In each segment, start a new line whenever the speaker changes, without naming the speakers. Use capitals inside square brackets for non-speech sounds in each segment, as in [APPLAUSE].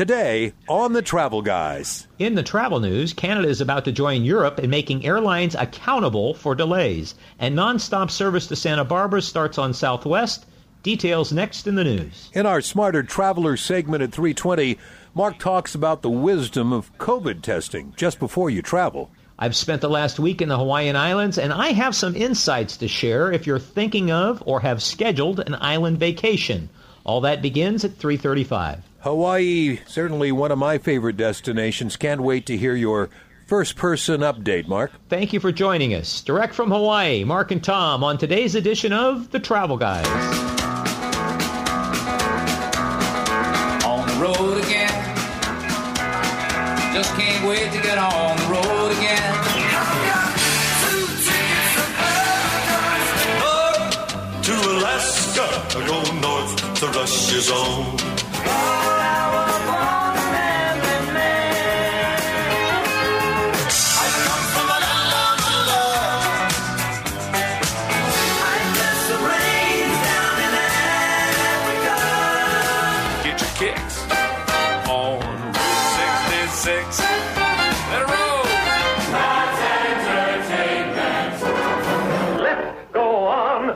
Today on the Travel Guys.
In the travel news, Canada is about to join Europe in making airlines accountable for delays. And nonstop service to Santa Barbara starts on Southwest. Details next in the news.
In our Smarter Traveler segment at 320, Mark talks about the wisdom of COVID testing just before you travel.
I've spent the last week in the Hawaiian Islands, and I have some insights to share if you're thinking of or have scheduled an island vacation. All that begins at 335.
Hawaii, certainly one of my favorite destinations. Can't wait to hear your first person update, Mark.
Thank you for joining us. Direct from Hawaii, Mark and Tom on today's edition of The Travel Guys.
on the road again. Just can't wait to get on the road again.
to Alaska, I go north to Russia's own.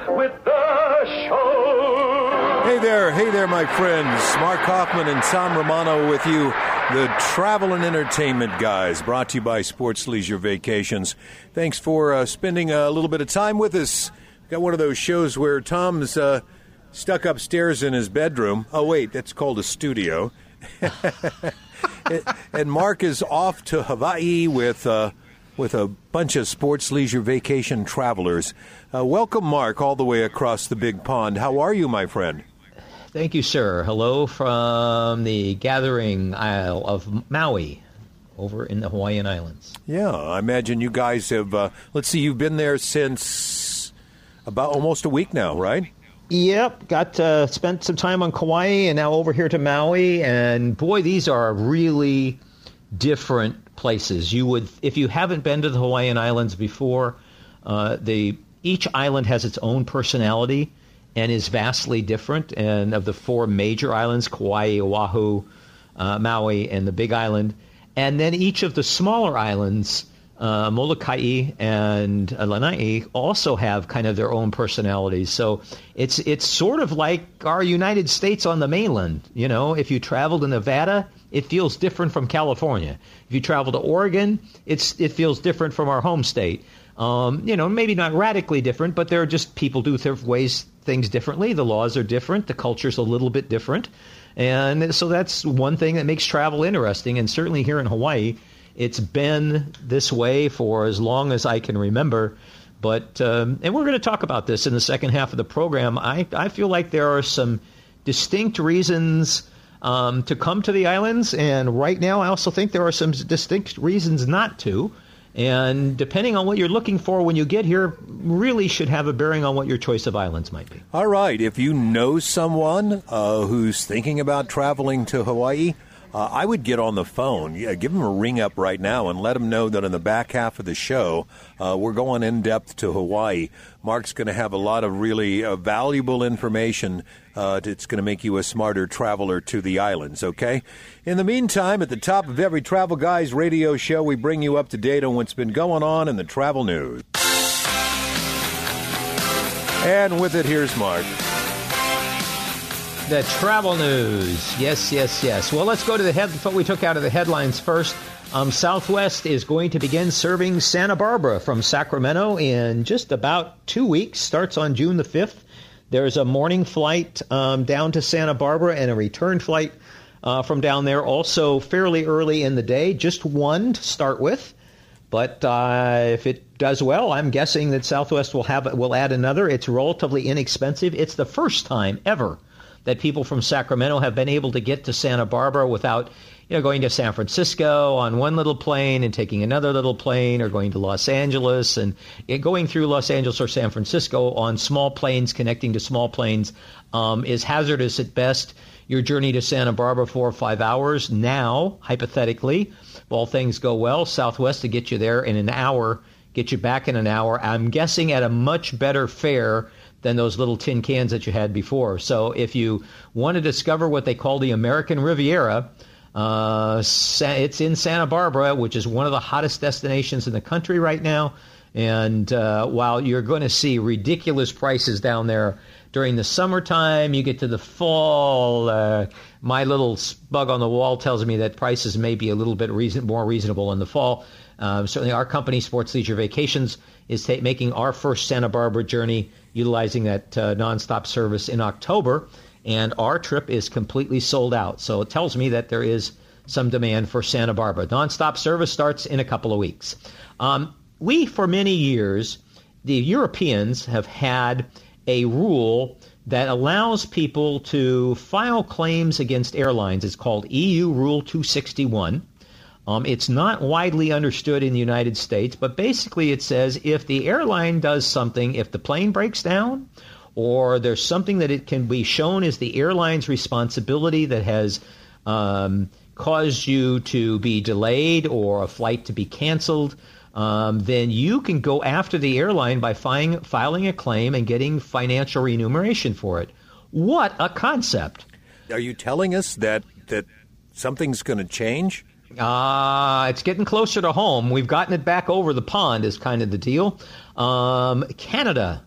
With the show.
Hey there, hey there, my friends. Mark Hoffman and Tom Romano with you. The Travel and Entertainment Guys, brought to you by Sports Leisure Vacations. Thanks for uh, spending a little bit of time with us. Got one of those shows where Tom's uh, stuck upstairs in his bedroom. Oh, wait, that's called a studio. [LAUGHS] and Mark is off to Hawaii with uh, with a bunch of sports leisure vacation travelers. Uh, welcome, Mark, all the way across the big pond. How are you, my friend?
Thank you, sir. Hello from the gathering isle of Maui over in the Hawaiian Islands.
Yeah, I imagine you guys have. Uh, let's see, you've been there since about almost a week now, right?
Yep, got uh, spent some time on Kauai and now over here to Maui, and boy, these are really different places. You would, if you haven't been to the Hawaiian Islands before, uh, the each island has its own personality and is vastly different. And of the four major islands, Kauai, Oahu, uh, Maui, and the Big Island, and then each of the smaller islands uh, Molokai and Lanai also have kind of their own personalities. So it's it's sort of like our United States on the mainland. You know, if you travel to Nevada, it feels different from California. If you travel to Oregon, it's it feels different from our home state. Um, you know, maybe not radically different, but there are just people do th- ways things differently. The laws are different. The culture's a little bit different, and so that's one thing that makes travel interesting. And certainly here in Hawaii it's been this way for as long as I can remember. But um, and we're going to talk about this in the second half of the program. I I feel like there are some distinct reasons um, to come to the islands, and right now I also think there are some distinct reasons not to. And depending on what you're looking for when you get here, really should have a bearing on what your choice of islands might be.
All right. If you know someone uh, who's thinking about traveling to Hawaii, uh, I would get on the phone. Yeah, give them a ring up right now and let them know that in the back half of the show, uh, we're going in depth to Hawaii. Mark's going to have a lot of really uh, valuable information. Uh, it's going to make you a smarter traveler to the islands, okay? In the meantime, at the top of every Travel Guys radio show, we bring you up to date on what's been going on in the travel news. And with it, here's Mark.
The travel news. Yes, yes, yes. Well, let's go to the head. What we took out of the headlines first. Um, Southwest is going to begin serving Santa Barbara from Sacramento in just about two weeks. Starts on June the 5th. There's a morning flight um, down to Santa Barbara and a return flight uh, from down there also fairly early in the day. Just one to start with. But uh, if it does well, I'm guessing that Southwest will have will add another. It's relatively inexpensive. It's the first time ever that people from Sacramento have been able to get to Santa Barbara without you know going to San Francisco on one little plane and taking another little plane or going to Los Angeles and going through Los Angeles or San Francisco on small planes connecting to small planes um, is hazardous at best. Your journey to Santa Barbara four or five hours now, hypothetically, if all things go well, Southwest to get you there in an hour, get you back in an hour. I'm guessing at a much better fare than those little tin cans that you had before. So if you want to discover what they call the American Riviera, Uh, it's in Santa Barbara, which is one of the hottest destinations in the country right now. And uh, while you're going to see ridiculous prices down there during the summertime, you get to the fall. Uh, my little bug on the wall tells me that prices may be a little bit reason- more reasonable in the fall. Um, certainly, our company, Sports Leisure Vacations, is ta- making our first Santa Barbara journey utilizing that uh, nonstop service in October, and our trip is completely sold out. So it tells me that there is some demand for Santa Barbara. Nonstop service starts in a couple of weeks. Um, we, for many years, the Europeans have had a rule that allows people to file claims against airlines. It's called EU Rule 261. Um, it's not widely understood in the United States, but basically it says if the airline does something, if the plane breaks down, or there's something that it can be shown as the airline's responsibility that has um, caused you to be delayed or a flight to be canceled, um, then you can go after the airline by filing, filing a claim and getting financial remuneration for it. What a concept!
Are you telling us that that something's going to change?
Uh, it's getting closer to home. We've gotten it back over the pond, is kind of the deal. Um, Canada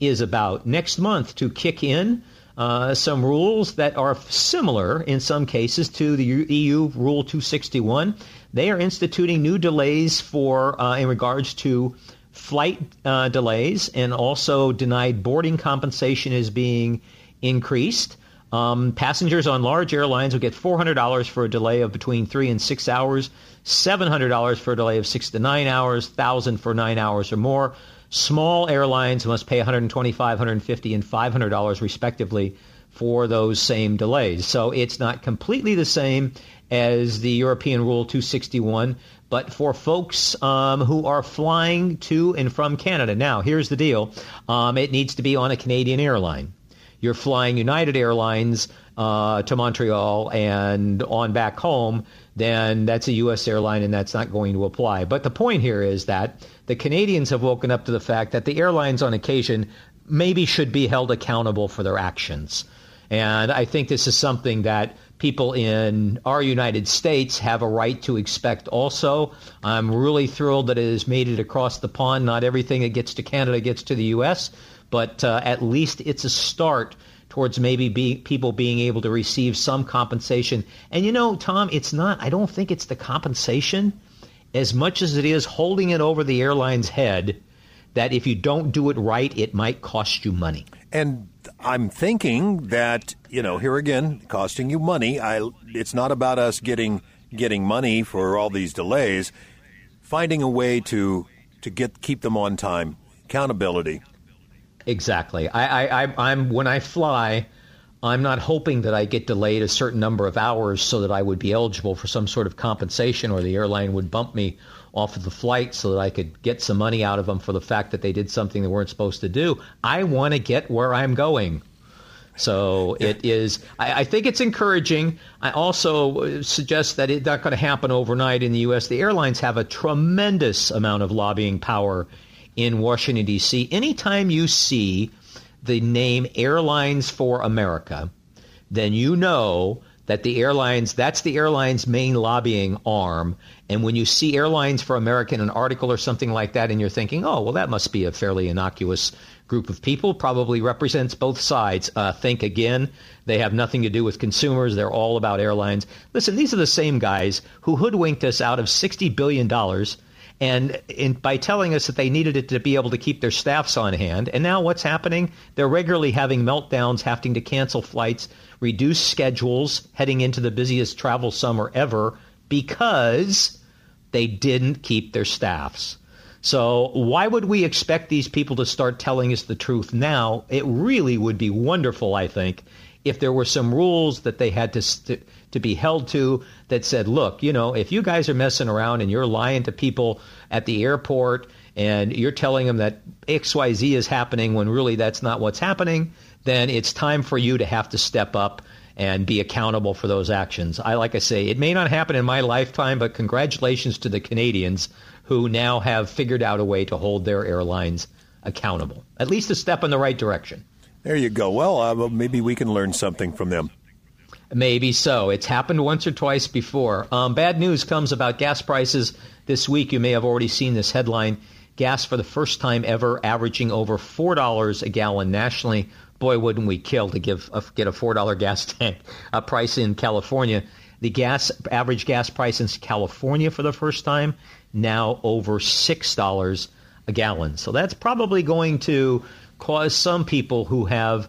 is about next month to kick in uh, some rules that are similar in some cases to the EU Rule 261. They are instituting new delays for uh, in regards to flight uh, delays, and also denied boarding compensation is being increased. Um, passengers on large airlines will get $400 for a delay of between three and six hours, $700 for a delay of six to nine hours, 1000 for nine hours or more. Small airlines must pay 125, 150, and $500 respectively for those same delays. So it's not completely the same as the European Rule 261, but for folks um, who are flying to and from Canada. Now, here's the deal um, it needs to be on a Canadian airline you're flying United Airlines uh, to Montreal and on back home, then that's a U.S. airline and that's not going to apply. But the point here is that the Canadians have woken up to the fact that the airlines on occasion maybe should be held accountable for their actions. And I think this is something that people in our United States have a right to expect also. I'm really thrilled that it has made it across the pond. Not everything that gets to Canada gets to the U.S., but uh, at least it's a start towards maybe be, people being able to receive some compensation. And you know, Tom, it's not, I don't think it's the compensation as much as it is holding it over the airline's head that if you don't do it right, it might cost you money.
And I'm thinking that you know, here again, costing you money. I, it's not about us getting getting money for all these delays. Finding a way to to get keep them on time, accountability.
Exactly. I, I, I, I'm when I fly, I'm not hoping that I get delayed a certain number of hours so that I would be eligible for some sort of compensation, or the airline would bump me off of the flight so that I could get some money out of them for the fact that they did something they weren't supposed to do. I want to get where I'm going. So it is. I, I, think it's encouraging. I also suggest that it's not going to happen overnight in the U.S. The airlines have a tremendous amount of lobbying power in Washington, D.C. Anytime you see the name Airlines for America, then you know that the airlines, that's the airline's main lobbying arm. And when you see Airlines for America in an article or something like that, and you're thinking, oh, well, that must be a fairly innocuous group of people, probably represents both sides. Uh, think again, they have nothing to do with consumers. They're all about airlines. Listen, these are the same guys who hoodwinked us out of $60 billion and in, by telling us that they needed it to be able to keep their staffs on hand. And now what's happening? They're regularly having meltdowns, having to cancel flights, reduce schedules, heading into the busiest travel summer ever because they didn't keep their staffs. So why would we expect these people to start telling us the truth now? It really would be wonderful, I think, if there were some rules that they had to st- to be held to that said, look, you know, if you guys are messing around and you're lying to people at the airport and you're telling them that XYZ is happening when really that's not what's happening, then it's time for you to have to step up and be accountable for those actions. I like I say, it may not happen in my lifetime, but congratulations to the Canadians who now have figured out a way to hold their airlines accountable. At least a step in the right direction.
There you go. Well, uh, maybe we can learn something from them.
Maybe so. It's happened once or twice before. Um, bad news comes about gas prices this week. You may have already seen this headline. Gas for the first time ever averaging over $4 a gallon nationally. Boy, wouldn't we kill to give get a $4 [LAUGHS] gas tank a price in California. The gas average gas price in California for the first time now over $6 a gallon. So that's probably going to cause some people who have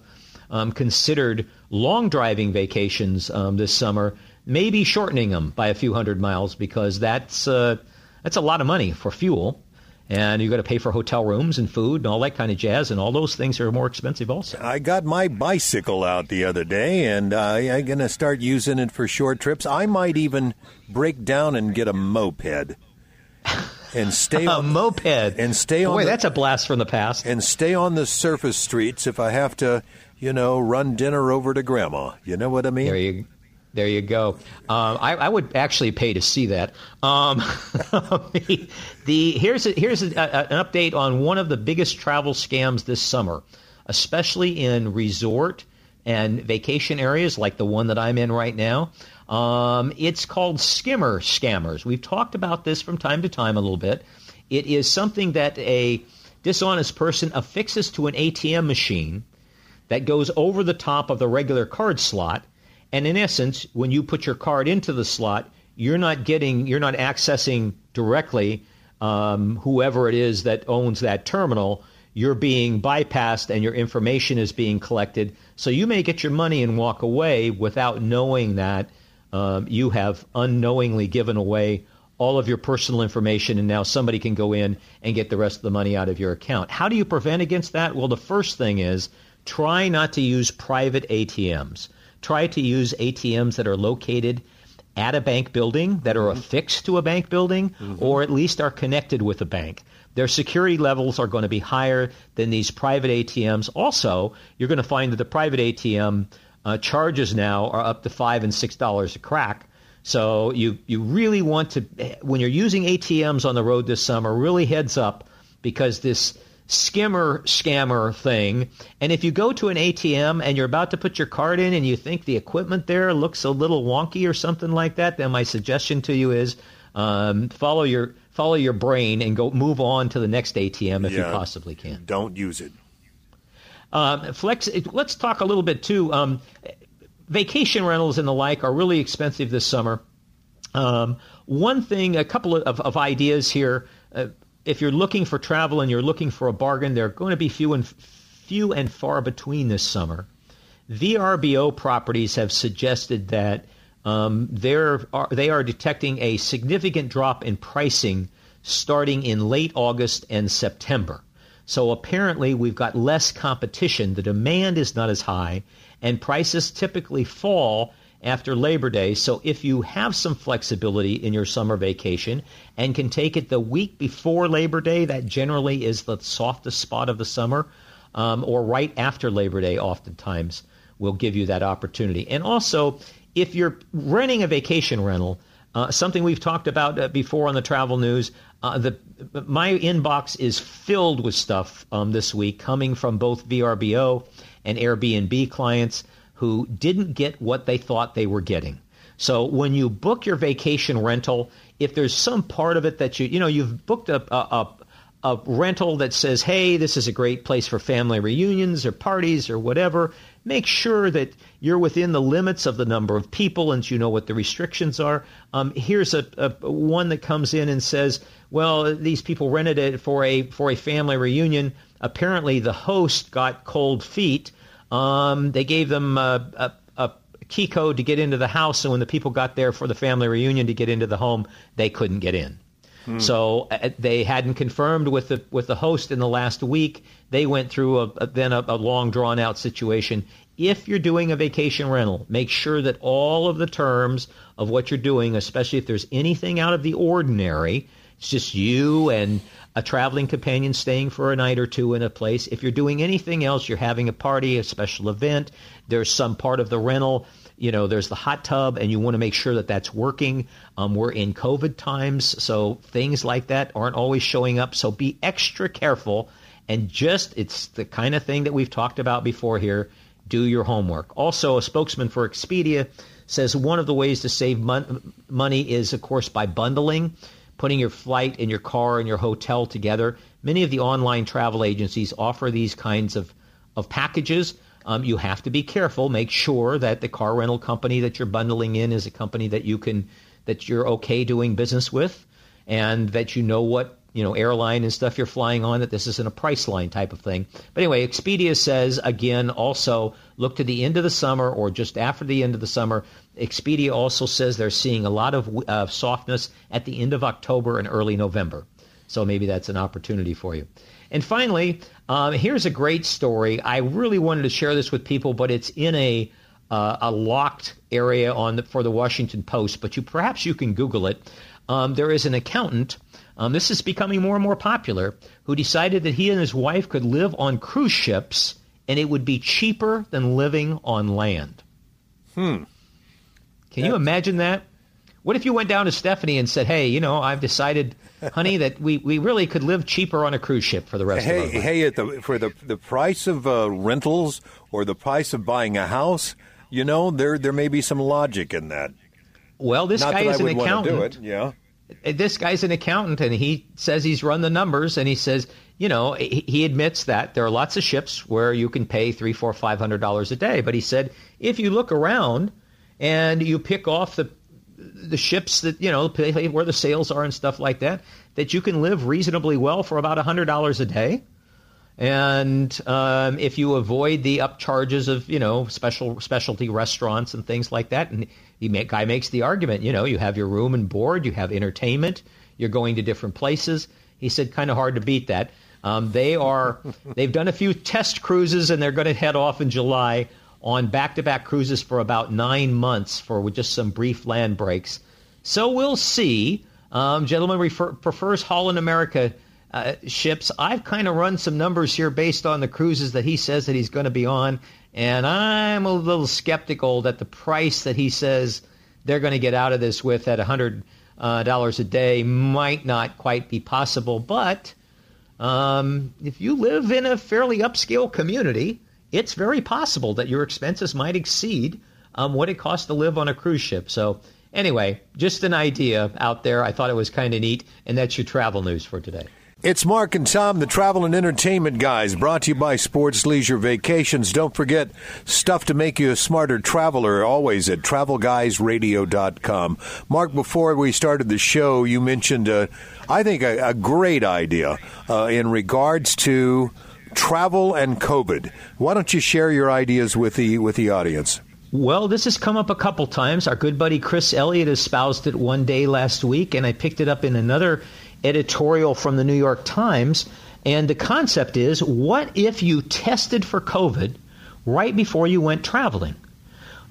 um, considered long driving vacations um, this summer, maybe shortening them by a few hundred miles because that's uh, that's a lot of money for fuel, and you got to pay for hotel rooms and food and all that kind of jazz, and all those things are more expensive also.
I got my bicycle out the other day, and uh, I'm going to start using it for short trips. I might even break down and get a moped. And stay
A
on
moped
and stay on
Boy,
the-
that's a blast from the past.
and stay on the surface streets if I have to, you know, run dinner over to grandma. You know what I mean?
There you, there you go. Um, I, I would actually pay to see that. Um, [LAUGHS] the, the here's a, here's a, a, an update on one of the biggest travel scams this summer, especially in resort and vacation areas like the one that I'm in right now. Um, it's called skimmer scammers. We've talked about this from time to time a little bit. It is something that a dishonest person affixes to an ATM machine that goes over the top of the regular card slot. And in essence, when you put your card into the slot, you're not getting, you're not accessing directly um, whoever it is that owns that terminal. You're being bypassed and your information is being collected. So you may get your money and walk away without knowing that um, you have unknowingly given away all of your personal information, and now somebody can go in and get the rest of the money out of your account. How do you prevent against that? Well, the first thing is try not to use private ATMs. Try to use ATMs that are located at a bank building, that are affixed to a bank building, or at least are connected with a bank. Their security levels are going to be higher than these private ATMs. Also, you're going to find that the private ATM uh, charges now are up to five and six dollars a crack. So you you really want to when you're using ATMs on the road this summer, really heads up because this skimmer scammer thing. And if you go to an ATM and you're about to put your card in and you think the equipment there looks a little wonky or something like that, then my suggestion to you is um, follow your follow your brain and go move on to the next ATM if you possibly can.
Don't use it.
Um, flex. Let's talk a little bit too. Um, vacation rentals and the like are really expensive this summer. Um, one thing, a couple of, of ideas here. Uh, if you're looking for travel and you're looking for a bargain, they're going to be few and few and far between this summer. VRBO properties have suggested that um, are, they are detecting a significant drop in pricing starting in late August and September. So apparently, we've got less competition. The demand is not as high, and prices typically fall after Labor Day. So if you have some flexibility in your summer vacation and can take it the week before Labor Day, that generally is the softest spot of the summer, um, or right after Labor Day, oftentimes will give you that opportunity. And also, if you're renting a vacation rental, uh, something we've talked about uh, before on the travel news, uh, the my inbox is filled with stuff um, this week coming from both VRBO and Airbnb clients who didn't get what they thought they were getting. So when you book your vacation rental, if there's some part of it that you you know you've booked a, a, a a rental that says, hey, this is a great place for family reunions or parties or whatever, make sure that you're within the limits of the number of people and you know what the restrictions are. Um, here's a, a one that comes in and says, well, these people rented it for a for a family reunion. Apparently, the host got cold feet. Um, they gave them a, a, a key code to get into the house, and when the people got there for the family reunion to get into the home, they couldn't get in. So uh, they hadn't confirmed with the with the host in the last week. They went through a, a, then a, a long drawn out situation. If you're doing a vacation rental, make sure that all of the terms of what you're doing, especially if there's anything out of the ordinary, it's just you and a traveling companion staying for a night or two in a place. If you're doing anything else, you're having a party, a special event, there's some part of the rental you know, there's the hot tub, and you want to make sure that that's working. Um, we're in COVID times, so things like that aren't always showing up. So be extra careful, and just it's the kind of thing that we've talked about before here. do your homework. Also, a spokesman for Expedia says one of the ways to save mon- money is, of course, by bundling, putting your flight and your car and your hotel together. Many of the online travel agencies offer these kinds of, of packages. Um, you have to be careful. Make sure that the car rental company that you're bundling in is a company that you can that you're okay doing business with, and that you know what you know airline and stuff you're flying on. That this isn't a Priceline type of thing. But anyway, Expedia says again also look to the end of the summer or just after the end of the summer. Expedia also says they're seeing a lot of uh, softness at the end of October and early November. So maybe that's an opportunity for you. And finally, um, here's a great story. I really wanted to share this with people, but it's in a uh, a locked area on the, for the Washington Post. But you perhaps you can Google it. Um, there is an accountant. Um, this is becoming more and more popular. Who decided that he and his wife could live on cruise ships, and it would be cheaper than living on land.
Hmm.
Can you imagine that? What if you went down to Stephanie and said, "Hey, you know, I've decided, honey, that we, we really could live cheaper on a cruise ship for the rest of our
Hey,
life."
hey, at the for the the price of uh, rentals or the price of buying a house, you know, there there may be some logic in that.
Well, this
Not
guy is
I
an accountant.
Yeah.
Uh, This guy's an accountant, and he says he's run the numbers, and he says, you know, he he admits that there are lots of ships where you can pay three, four, five hundred dollars a day. But he said, if you look around and you pick off the the ships that you know where the sales are and stuff like that, that you can live reasonably well for about hundred dollars a day. And um, if you avoid the upcharges of you know special specialty restaurants and things like that, and the guy makes the argument, you know, you have your room and board, you have entertainment, you're going to different places. He said, kind of hard to beat that. Um, they are [LAUGHS] they've done a few test cruises and they're going to head off in July on back-to-back cruises for about nine months for just some brief land breaks. So we'll see. Um, gentleman refer, prefers Holland America uh, ships. I've kind of run some numbers here based on the cruises that he says that he's going to be on, and I'm a little skeptical that the price that he says they're going to get out of this with at $100 uh, a day might not quite be possible. But um, if you live in a fairly upscale community, it's very possible that your expenses might exceed um, what it costs to live on a cruise ship. So, anyway, just an idea out there. I thought it was kind of neat, and that's your travel news for today.
It's Mark and Tom, the travel and entertainment guys, brought to you by Sports Leisure Vacations. Don't forget stuff to make you a smarter traveler, always at travelguysradio.com. Mark, before we started the show, you mentioned, uh, I think, a, a great idea uh, in regards to travel and COVID. Why don't you share your ideas with the with the audience?
Well, this has come up a couple times. Our good buddy Chris Elliott espoused it one day last week, and I picked it up in another editorial from the New York Times. And the concept is what if you tested for COVID right before you went traveling?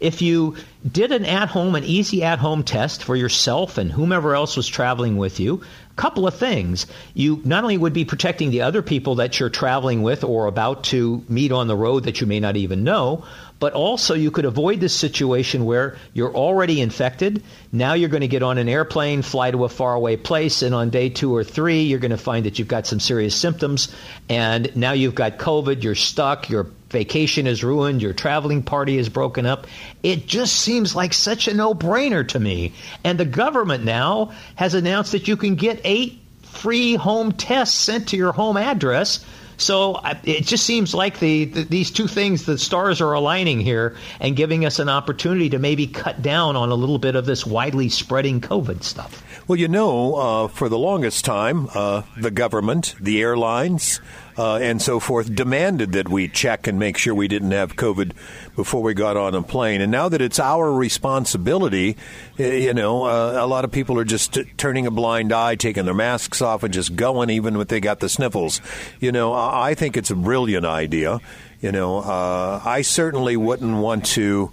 If you did an at home, an easy at home test for yourself and whomever else was traveling with you, couple of things. You not only would be protecting the other people that you're traveling with or about to meet on the road that you may not even know, but also you could avoid this situation where you're already infected. Now you're going to get on an airplane, fly to a faraway place, and on day two or three, you're going to find that you've got some serious symptoms. And now you've got COVID, you're stuck, your vacation is ruined, your traveling party is broken up. It just seems like such a no brainer to me. And the government now has announced that you can get eight free home tests sent to your home address. So it just seems like the, the these two things, the stars are aligning here and giving us an opportunity to maybe cut down on a little bit of this widely spreading COVID stuff.
Well, you know, uh, for the longest time, uh, the government, the airlines, uh, and so forth demanded that we check and make sure we didn't have COVID before we got on a plane. And now that it's our responsibility, you know, uh, a lot of people are just t- turning a blind eye, taking their masks off, and just going, even if they got the sniffles. You know, I I think it's a brilliant idea. You know, uh, I certainly wouldn't want to.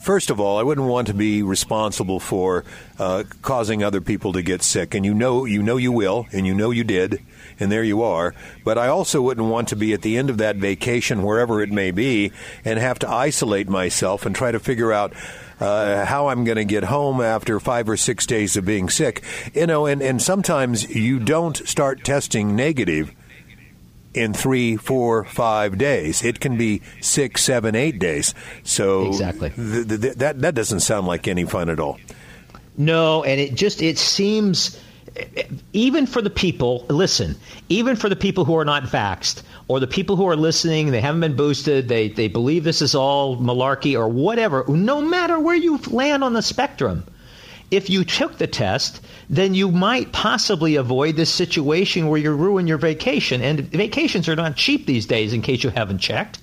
First of all, I wouldn't want to be responsible for uh, causing other people to get sick, and you know, you know, you will, and you know, you did, and there you are. But I also wouldn't want to be at the end of that vacation, wherever it may be, and have to isolate myself and try to figure out uh, how I'm going to get home after five or six days of being sick. You know, and, and sometimes you don't start testing negative in three, four, five days. It can be six, seven, eight days. So
Exactly.
th- th- th- that that doesn't sound like any fun at all.
No, and it just it seems even for the people, listen, even for the people who are not vaxxed or the people who are listening, they haven't been boosted, they they believe this is all malarkey or whatever, no matter where you land on the spectrum. If you took the test, then you might possibly avoid this situation where you ruin your vacation. And vacations are not cheap these days, in case you haven't checked.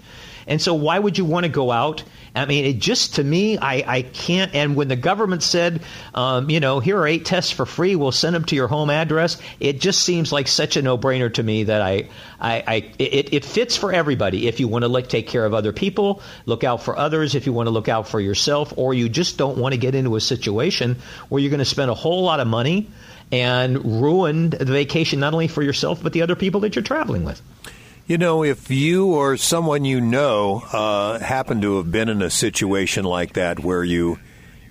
And so, why would you want to go out? I mean, it just to me, I, I can't. And when the government said, um, you know, here are eight tests for free, we'll send them to your home address, it just seems like such a no brainer to me that I, I, I it, it fits for everybody. If you want to like take care of other people, look out for others. If you want to look out for yourself, or you just don't want to get into a situation where you're going to spend a whole lot of money and ruin the vacation not only for yourself but the other people that you're traveling with.
You know, if you or someone you know uh, happen to have been in a situation like that where you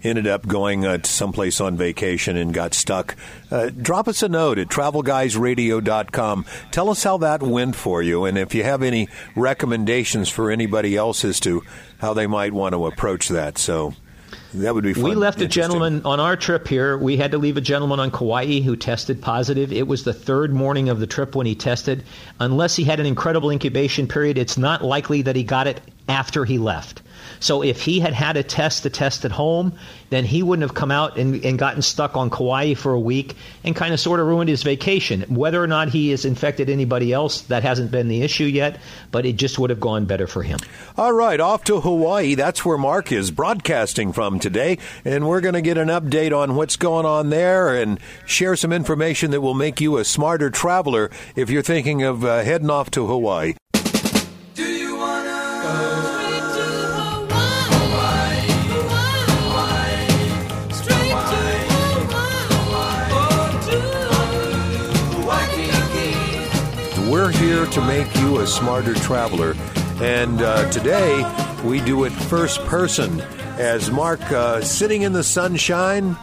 ended up going uh, someplace on vacation and got stuck, uh, drop us a note at travelguysradio.com. Tell us how that went for you, and if you have any recommendations for anybody else as to how they might want to approach that. So that would be fun.
We left a gentleman on our trip here. We had to leave a gentleman on Kauai who tested positive. It was the third morning of the trip when he tested. Unless he had an incredible incubation period, it's not likely that he got it after he left. So if he had had a test to test at home, then he wouldn't have come out and, and gotten stuck on Kauai for a week and kind of sort of ruined his vacation. Whether or not he has infected anybody else, that hasn't been the issue yet, but it just would have gone better for him.
All right, off to Hawaii. That's where Mark is broadcasting from today. And we're going to get an update on what's going on there and share some information that will make you a smarter traveler if you're thinking of uh, heading off to Hawaii. We're here to make you a smarter traveler. And uh, today we do it first person as Mark uh, sitting in the sunshine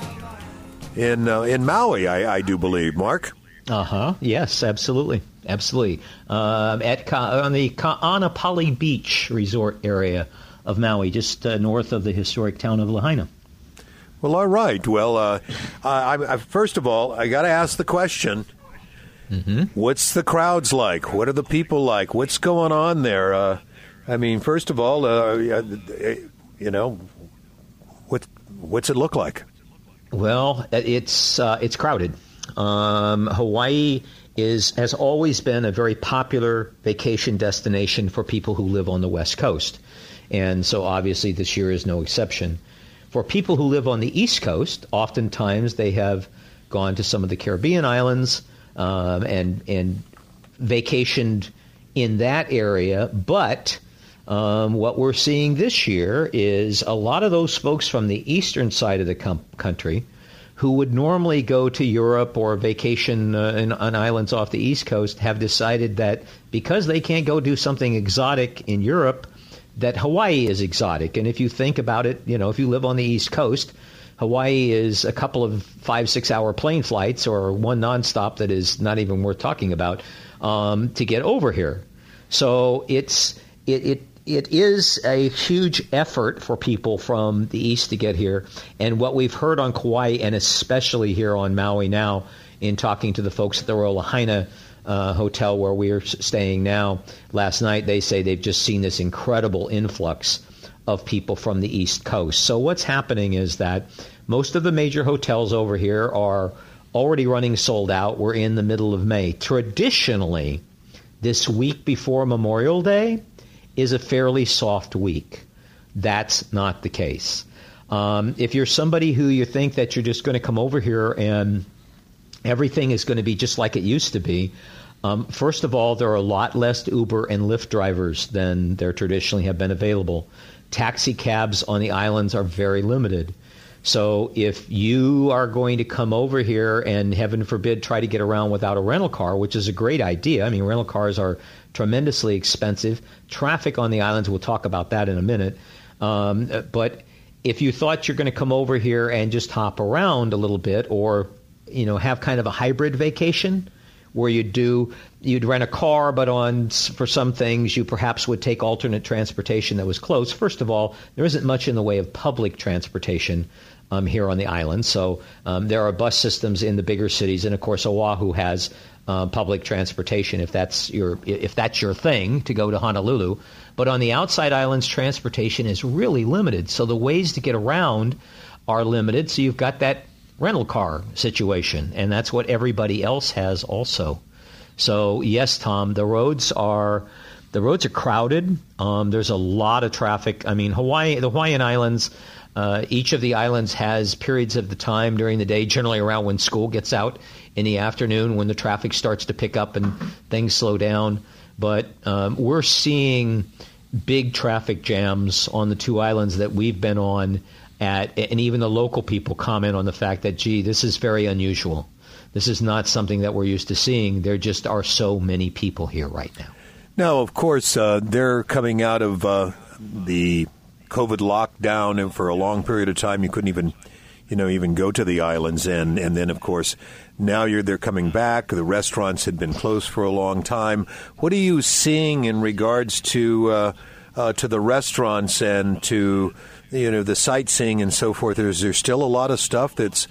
in, uh, in Maui, I, I do believe. Mark?
Uh huh. Yes, absolutely, absolutely. Um, at Ka- on the Ka'anapali Beach Resort area of Maui, just uh, north of the historic town of Lahaina.
Well, all right. Well, uh, I, I, first of all, I got to ask the question: What's the crowds like? What are the people like? What's going on there? Uh, I mean, first of all, uh, you know, what what's it look like?
Well, it's uh, it's crowded. Um, Hawaii is has always been a very popular vacation destination for people who live on the West Coast, and so obviously this year is no exception. For people who live on the East Coast, oftentimes they have gone to some of the Caribbean islands um, and and vacationed in that area, but um, what we're seeing this year is a lot of those folks from the eastern side of the com- country who would normally go to Europe or vacation uh, in, on islands off the East Coast have decided that because they can't go do something exotic in Europe, that Hawaii is exotic. And if you think about it, you know, if you live on the East Coast, Hawaii is a couple of five, six hour plane flights or one nonstop that is not even worth talking about um, to get over here. So it's it, it it is a huge effort for people from the east to get here. And what we've heard on Kauai and especially here on Maui now, in talking to the folks at the Royal Lahaina uh, hotel where we're staying now, last night they say they've just seen this incredible influx of people from the East Coast. So what's happening is that most of the major hotels over here are already running sold out. We're in the middle of May. Traditionally, this week before Memorial Day is a fairly soft week. That's not the case. Um, if you're somebody who you think that you're just going to come over here and everything is going to be just like it used to be, um, first of all, there are a lot less Uber and Lyft drivers than there traditionally have been available. Taxi cabs on the islands are very limited. So if you are going to come over here and heaven forbid try to get around without a rental car, which is a great idea. I mean, rental cars are tremendously expensive. Traffic on the islands, we'll talk about that in a minute. Um, but if you thought you're going to come over here and just hop around a little bit or, you know, have kind of a hybrid vacation where you'd do you'd rent a car, but on for some things you perhaps would take alternate transportation that was close. First of all, there isn't much in the way of public transportation um, here on the island, so um, there are bus systems in the bigger cities, and of course Oahu has uh, public transportation if that's your if that's your thing to go to Honolulu. But on the outside islands, transportation is really limited, so the ways to get around are limited. So you've got that rental car situation, and that's what everybody else has also. So yes, Tom, the roads are the roads are crowded. Um, there's a lot of traffic. I mean, Hawaii, the Hawaiian Islands. Uh, each of the islands has periods of the time during the day, generally around when school gets out in the afternoon, when the traffic starts to pick up and things slow down. But um, we're seeing big traffic jams on the two islands that we've been on at, and even the local people comment on the fact that, gee, this is very unusual. This is not something that we're used to seeing. There just are so many people here right now.
Now, of course, uh, they're coming out of uh, the COVID lockdown, and for a long period of time, you couldn't even, you know, even go to the islands. And and then, of course, now you're they're coming back. The restaurants had been closed for a long time. What are you seeing in regards to uh, uh, to the restaurants and to you know the sightseeing and so forth? Is there still a lot of stuff that's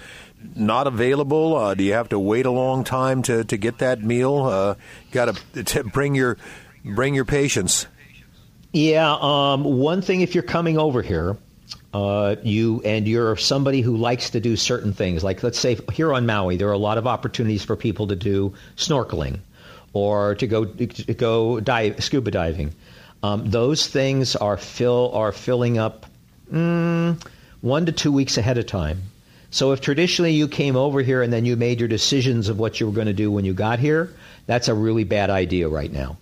not available? Uh, do you have to wait a long time to, to get that meal? Uh, Got [LAUGHS] to bring your bring your patience.
Yeah, um, one thing if you're coming over here, uh, you and you're somebody who likes to do certain things, like let's say here on Maui, there are a lot of opportunities for people to do snorkeling or to go to go dive, scuba diving. Um, those things are fill are filling up mm, one to two weeks ahead of time. So if traditionally you came over here and then you made your decisions of what you were going to do when you got here, that's a really bad idea right now.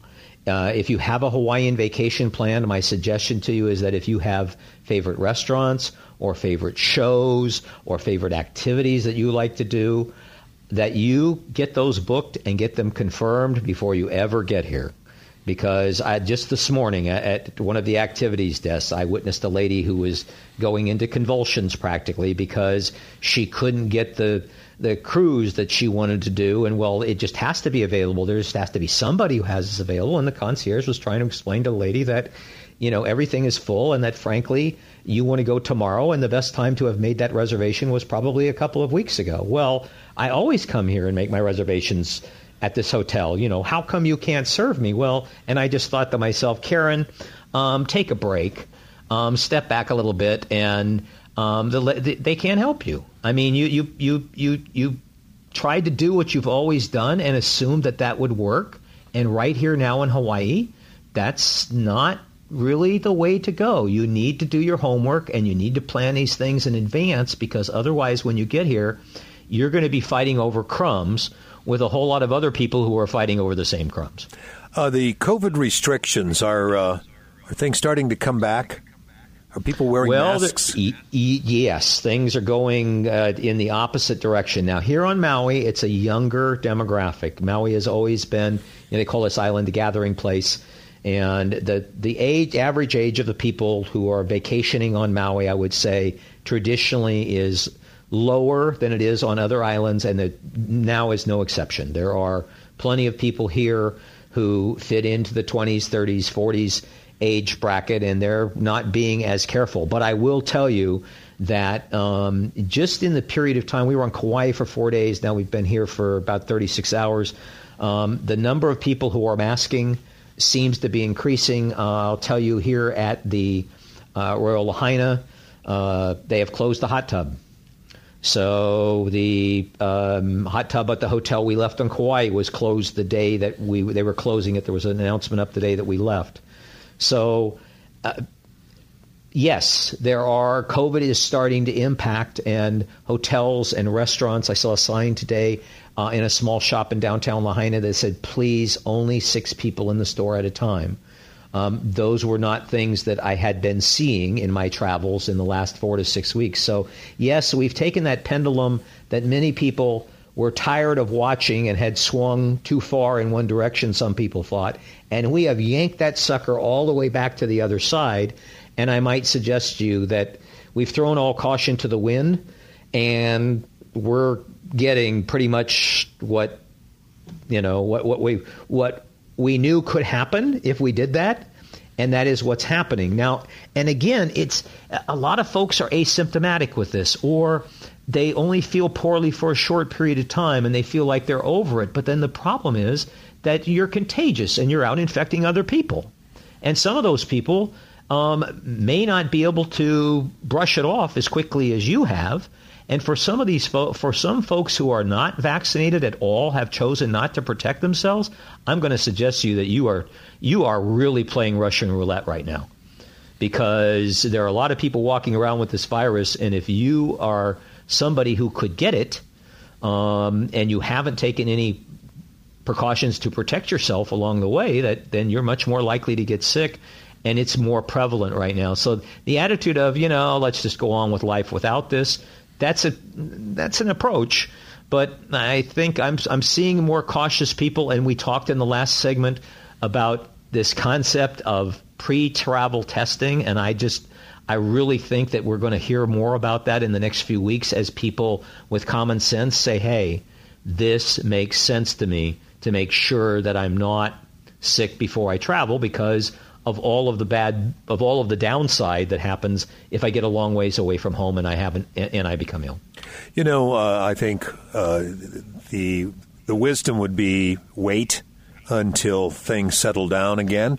Uh, if you have a Hawaiian vacation plan, my suggestion to you is that if you have favorite restaurants or favorite shows or favorite activities that you like to do, that you get those booked and get them confirmed before you ever get here. Because I, just this morning at, at one of the activities desks, I witnessed a lady who was going into convulsions practically because she couldn't get the the cruise that she wanted to do, and well, it just has to be available. There just has to be somebody who has this available. And the concierge was trying to explain to the lady that, you know, everything is full, and that frankly, you want to go tomorrow, and the best time to have made that reservation was probably a couple of weeks ago. Well, I always come here and make my reservations at this hotel. You know, how come you can't serve me? Well, and I just thought to myself, Karen, um, take a break, um, step back a little bit, and um, the, they can't help you. I mean, you you you you you tried to do what you've always done and assumed that that would work. And right here now in Hawaii, that's not really the way to go. You need to do your homework and you need to plan these things in advance because otherwise, when you get here, you're going to be fighting over crumbs with a whole lot of other people who are fighting over the same crumbs.
Uh, the COVID restrictions are uh, are things starting to come back? Are people wearing
well,
masks?
E- e- yes, things are going uh, in the opposite direction. Now, here on Maui, it's a younger demographic. Maui has always been, you know, they call this island a gathering place. And the, the age, average age of the people who are vacationing on Maui, I would say, traditionally is lower than it is on other islands, and now is no exception. There are plenty of people here who fit into the 20s, 30s, 40s age bracket, and they're not being as careful. But I will tell you that um, just in the period of time we were on Kauai for four days, now we've been here for about 36 hours. Um, the number of people who are masking seems to be increasing. Uh, I'll tell you here at the uh, Royal Lahaina, uh, they have closed the hot tub. So the um, hot tub at the hotel we left on Kauai was closed the day that we they were closing it. There was an announcement up the day that we left. So, uh, yes, there are, COVID is starting to impact, and hotels and restaurants. I saw a sign today uh, in a small shop in downtown Lahaina that said, please, only six people in the store at a time. Um, those were not things that I had been seeing in my travels in the last four to six weeks. So, yes, we've taken that pendulum that many people were tired of watching and had swung too far in one direction, some people thought. And we have yanked that sucker all the way back to the other side. And I might suggest to you that we've thrown all caution to the wind and we're getting pretty much what you know what what we what we knew could happen if we did that and that is what's happening. Now and again it's a lot of folks are asymptomatic with this or they only feel poorly for a short period of time and they feel like they're over it. But then the problem is that you're contagious and you're out infecting other people. And some of those people um, may not be able to brush it off as quickly as you have and for some of these fo- for some folks who are not vaccinated at all have chosen not to protect themselves, I'm going to suggest to you that you are you are really playing Russian roulette right now. Because there are a lot of people walking around with this virus and if you are somebody who could get it um, and you haven't taken any precautions to protect yourself along the way that then you're much more likely to get sick and it's more prevalent right now. So the attitude of, you know, let's just go on with life without this that's a that's an approach. But I think I'm I'm seeing more cautious people, and we talked in the last segment about this concept of pre-travel testing, and I just I really think that we're going to hear more about that in the next few weeks as people with common sense say, "Hey, this makes sense to me to make sure that I'm not sick before I travel because of all of the bad of all of the downside that happens if I get a long ways away from home and I haven't and I become ill.
You know, uh, I think uh, the the wisdom would be wait until things settle down again.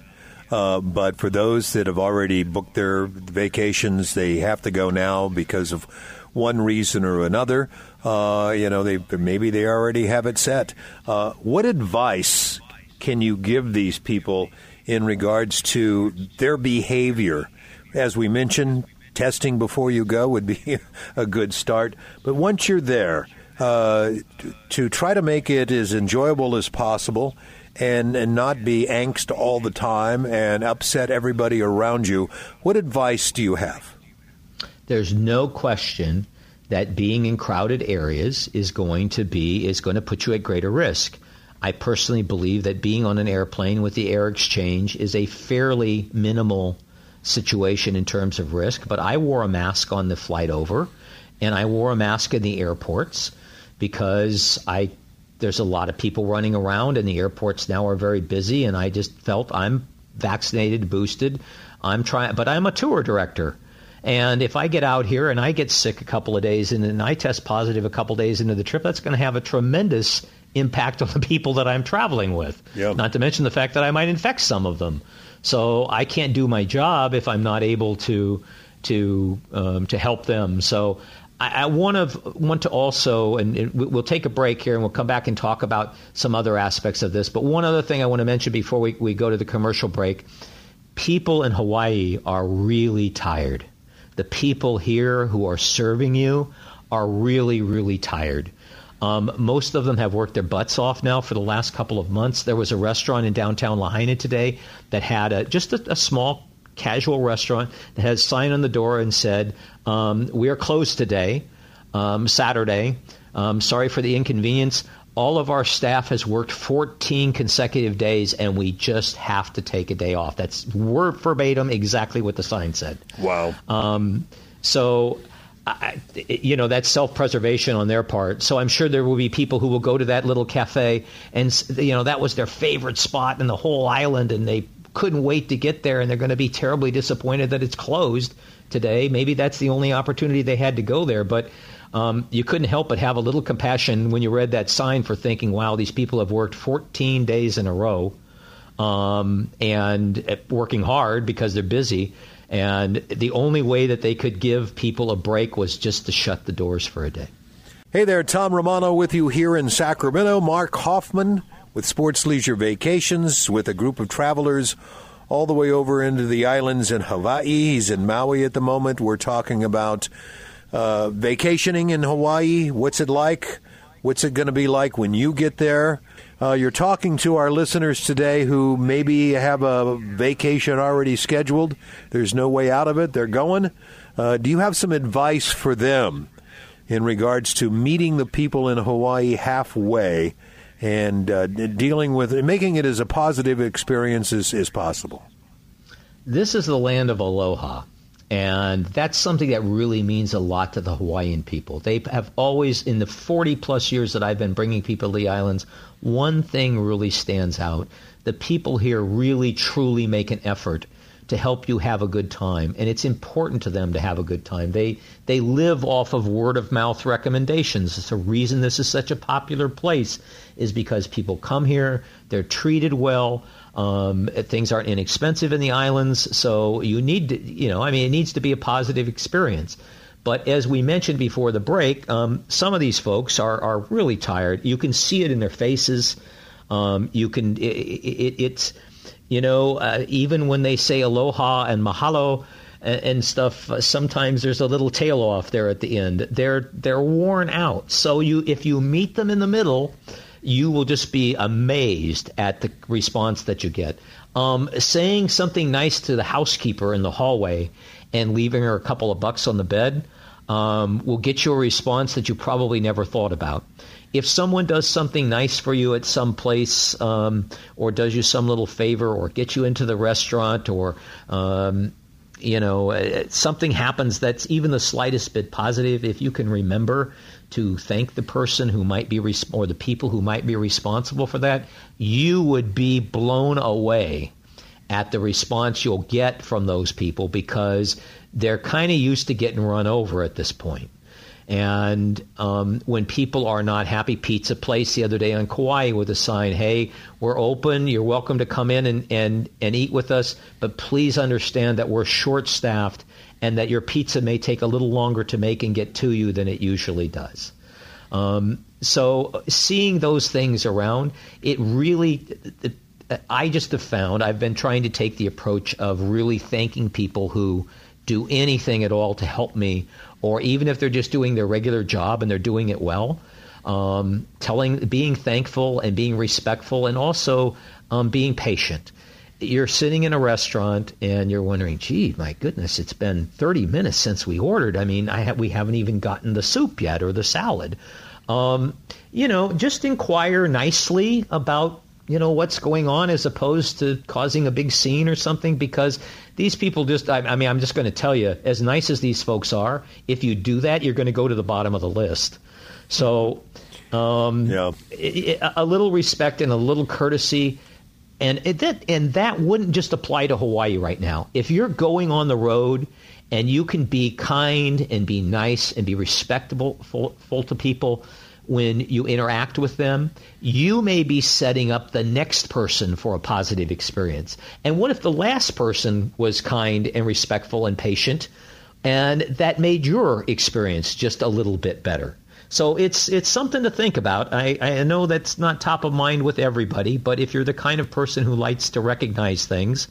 Uh, but for those that have already booked their vacations, they have to go now because of one reason or another. Uh, you know, they maybe they already have it set. Uh, what advice can you give these people? In regards to their behavior. As we mentioned, testing before you go would be [LAUGHS] a good start. But once you're there, uh, to try to make it as enjoyable as possible and, and not be angst all the time and upset everybody around you, what advice do you have?
There's no question that being in crowded areas is going to be is going to put you at greater risk. I personally believe that being on an airplane with the air exchange is a fairly minimal situation in terms of risk, but I wore a mask on the flight over and I wore a mask in the airports because I there's a lot of people running around and the airports now are very busy and I just felt I'm vaccinated, boosted. I'm trying but I'm a tour director. And if I get out here and I get sick a couple of days and then I test positive a couple of days into the trip, that's going to have a tremendous impact [LAUGHS] on the people that I'm traveling with.
Yep.
Not to mention the fact that I might infect some of them. So I can't do my job if I'm not able to to um, to help them. So I, I want to want to also, and, and we'll take a break here, and we'll come back and talk about some other aspects of this. But one other thing I want to mention before we, we go to the commercial break: people in Hawaii are really tired. The people here who are serving you are really, really tired. Um, most of them have worked their butts off now for the last couple of months. There was a restaurant in downtown Lahaina today that had a, just a, a small casual restaurant that had a sign on the door and said, um, "We are closed today, um, Saturday. Um, sorry for the inconvenience." All of our staff has worked 14 consecutive days, and we just have to take a day off. That's word verbatim, exactly what the sign said.
Wow.
Um, so I, you know that's self-preservation on their part. So I'm sure there will be people who will go to that little cafe and you know that was their favorite spot in the whole island, and they couldn't wait to get there, and they're going to be terribly disappointed that it's closed today. Maybe that's the only opportunity they had to go there, but. Um, you couldn't help but have a little compassion when you read that sign for thinking, wow, these people have worked 14 days in a row um, and working hard because they're busy. And the only way that they could give people a break was just to shut the doors for a day.
Hey there, Tom Romano with you here in Sacramento. Mark Hoffman with Sports Leisure Vacations with a group of travelers all the way over into the islands in Hawaii. He's in Maui at the moment. We're talking about uh, vacationing in Hawaii. What's it like? What's it going to be like when you get there? Uh, you're talking to our listeners today who maybe have a vacation already scheduled. There's no way out of it. They're going. Uh, do you have some advice for them in regards to meeting the people in Hawaii halfway and uh, dealing with making it as a positive experience as, as possible?
This is the land of aloha. And that's something that really means a lot to the Hawaiian people. They have always, in the 40 plus years that I've been bringing people to the islands, one thing really stands out. The people here really, truly make an effort to help you have a good time, and it's important to them to have a good time. They they live off of word of mouth recommendations. It's a reason this is such a popular place is because people come here, they're treated well. Um, things aren't inexpensive in the islands, so you need to, you know, I mean, it needs to be a positive experience. But as we mentioned before the break, um, some of these folks are, are really tired. You can see it in their faces. Um, you can, it, it, it's, you know, uh, even when they say aloha and mahalo and, and stuff, uh, sometimes there's a little tail off there at the end. They're they're worn out. So you, if you meet them in the middle, you will just be amazed at the response that you get. Um, saying something nice to the housekeeper in the hallway and leaving her a couple of bucks on the bed um, will get you a response that you probably never thought about if someone does something nice for you at some place um, or does you some little favor or get you into the restaurant or um, you know uh, something happens that's even the slightest bit positive if you can remember to thank the person who might be res- or the people who might be responsible for that you would be blown away at the response you'll get from those people because they're kind of used to getting run over at this point. and um, when people are not happy, Pizza Place the other day on Kauai with a sign, hey, we're open. You're welcome to come in and, and, and eat with us. But please understand that we're short staffed and that your pizza may take a little longer to make and get to you than it usually does. Um, so seeing those things around, it really, it, I just have found I've been trying to take the approach of really thanking people who do anything at all to help me or even if they're just doing their regular job and they're doing it well, um, telling, being thankful and being respectful, and also um, being patient. You're sitting in a restaurant and you're wondering, "Gee, my goodness, it's been 30 minutes since we ordered. I mean, I ha- we haven't even gotten the soup yet or the salad." Um, you know, just inquire nicely about you know what's going on as opposed to causing a big scene or something because these people just I, I mean i'm just going to tell you as nice as these folks are if you do that you're going to go to the bottom of the list so um,
Yeah.
a little respect and a little courtesy and it, that and that wouldn't just apply to Hawaii right now. If you're going on the road and you can be kind and be nice and be respectable full, full to people when you interact with them, you may be setting up the next person for a positive experience. And what if the last person was kind and respectful and patient and that made your experience just a little bit better? So it's it's something to think about. I, I know that's not top of mind with everybody, but if you're the kind of person who likes to recognize things,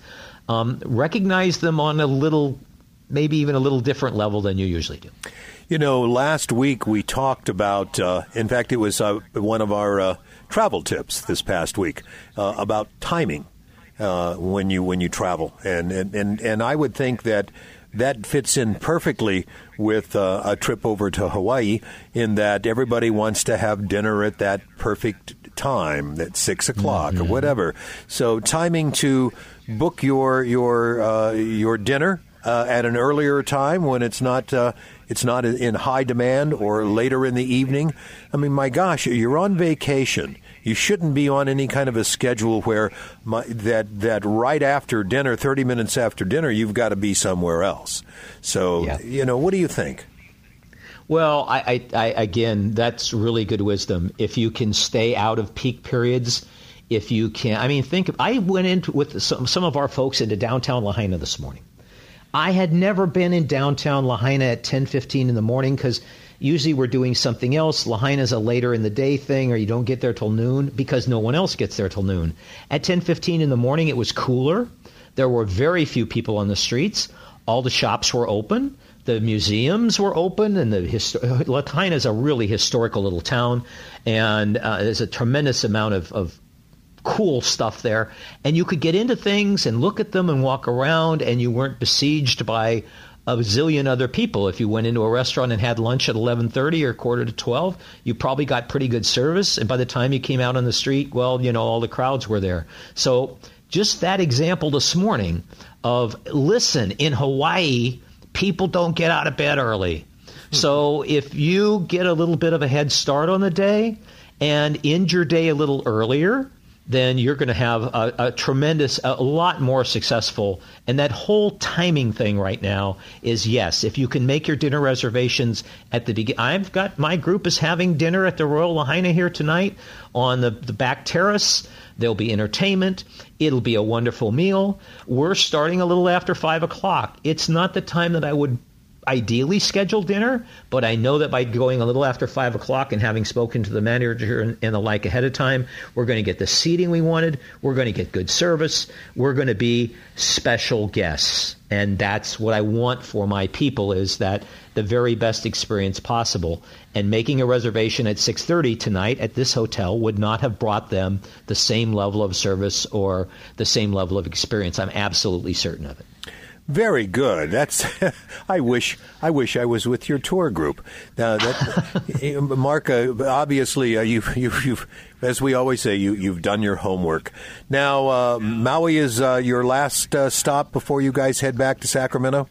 um, recognize them on a little, maybe even a little different level than you usually do.
You know, last week we talked about, uh, in fact, it was uh, one of our uh, travel tips this past week uh, about timing uh, when you when you travel, and, and and and I would think that that fits in perfectly with uh, a trip over to Hawaii, in that everybody wants to have dinner at that perfect time, at six o'clock or whatever. So timing to book your your uh, your dinner uh, at an earlier time when it's not uh, it's not in high demand or later in the evening. I mean, my gosh, you're on vacation. You shouldn't be on any kind of a schedule where my, that that right after dinner, thirty minutes after dinner, you've got to be somewhere else. So
Yeah.
you know, what do you think?
Well, I, I, I again, that's really good wisdom. If you can stay out of peak periods, if you can, I mean, think. Of, I went into with some some of our folks into downtown Lahaina this morning. I had never been in downtown Lahaina at ten fifteen in the morning because usually we're doing something else. Lahaina's a later in the day thing, or you don't get there till noon because no one else gets there till noon. At ten fifteen in the morning, it was cooler. There were very few people on the streets. All the shops were open. The museums were open, and the [LAUGHS] Lahaina is a really historical little town, and uh, there's a tremendous amount of, of cool stuff there and you could get into things and look at them and walk around and you weren't besieged by a zillion other people. If you went into a restaurant and had lunch at 11:30 or quarter to 12 you probably got pretty good service. And by the time you came out on the street well you know all the crowds were there. So just that example this morning of listen in Hawaii people don't get out of bed early. Hmm. So if you get a little bit of a head start on the day and end your day a little earlier, then you're going to have a, a, tremendous, a lot more successful. And that whole timing thing right now is yes, if you can make your dinner reservations at the beginning. I've got my group is having dinner at the Royal Lahaina here tonight on the, the back terrace. There'll be entertainment. It'll be a wonderful meal. We're starting a little after five o'clock. It's not the time that I would ideally schedule dinner, but I know that by going a little after five o'clock and having spoken to the manager and, and the like ahead of time, we're going to get the seating we wanted. We're going to get good service. We're going to be special guests, and that's what I want for my people is that the very best experience possible. And making a reservation at 6:30 tonight at this hotel would not have brought them the same level of service or the same level of experience. I'm absolutely certain of it.
Very good. That's. [LAUGHS] I wish. I wish I was with your tour group. Now, that, [LAUGHS] Mark. Uh, obviously, uh, you've, [LAUGHS] you've, you've, as we always say, you, you've done your homework. Now, uh, Maui is uh, your last uh, stop before you guys head back to Sacramento.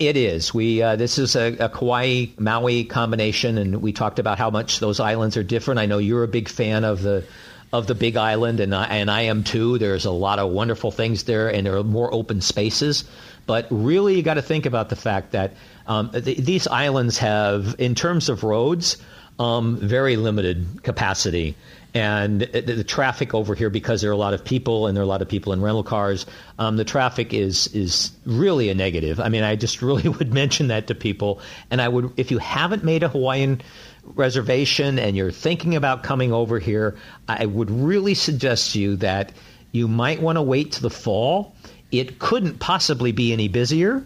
It is. We uh, this is a, a Kauai Maui combination, and we talked about how much those islands are different. I know you're a big fan of the of the Big Island, and I, and I am too. There's a lot of wonderful things there, and there are more open spaces. But really, you got to think about the fact that um, th- these islands have, in terms of roads, um, very limited capacity. And the, the, traffic over here, because there are a lot of people and there are a lot of people in rental cars, um, the traffic is is really a negative. I mean, I just [LAUGHS] really would mention that to people. And I would, if you haven't made a Hawaiian reservation and you're thinking about coming over here, I would really suggest to you that you might want to wait to the fall it couldn't possibly be any busier.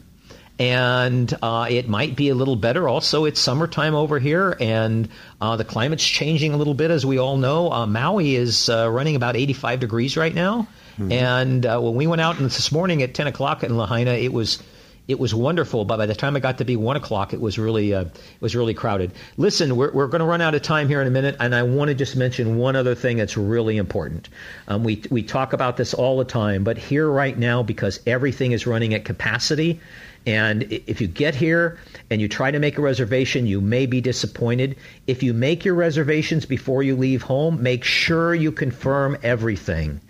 And uh, it might be a little better. Also, it's summertime over here, and uh, the climate's changing a little bit, as we all know. Uh, Maui is uh, running about 85 degrees right now. Mm-hmm. And uh, when we went out this morning at 10 o'clock in Lahaina, it was it was wonderful, but by the time it got to be one o'clock, it was really uh, it was really crowded. Listen, we're, we're going to run out of time here in a minute, and I want to just mention one other thing that's really important. Um, we we talk about this all the time, but here right now, because everything is running at capacity, and if you get here and you try to make a reservation, you may be disappointed. If you make your reservations before you leave home, make sure you confirm everything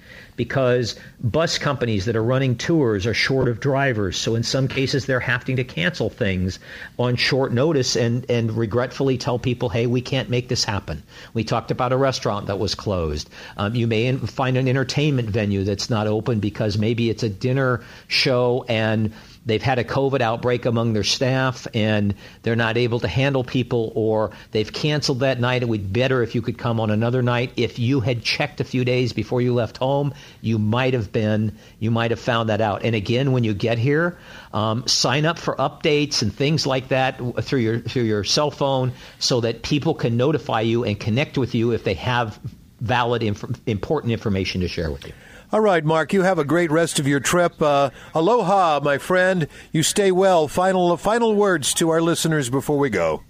because bus companies that are running tours are short of drivers. So in some cases, they're having to cancel things on short notice and, and regretfully tell people, hey, we can't make this happen. We talked about a restaurant that was closed. Um, you may find an entertainment venue that's not open because maybe it's a dinner show and they've had a COVID outbreak among their staff and they're not able to handle people, or they've canceled that night. It would be better if you could come on another night. If you had checked a few days before you left home, you might have been, you might have found that out. And again, when you get here, um, sign up for updates and things like that through your through your cell phone, so that people can notify you and connect with you if they have valid, inf- important information to share with you.
All right, Mark, you have a great rest of your trip. Uh, aloha, my friend. You stay well. Final final words to our listeners before we go.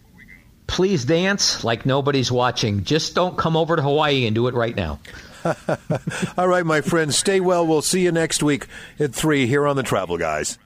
Please dance like nobody's watching. Just don't come over to Hawaii and do it right now. [LAUGHS]
All right, my friends, stay well. We'll see you next week at 3 here on the Travel Guys.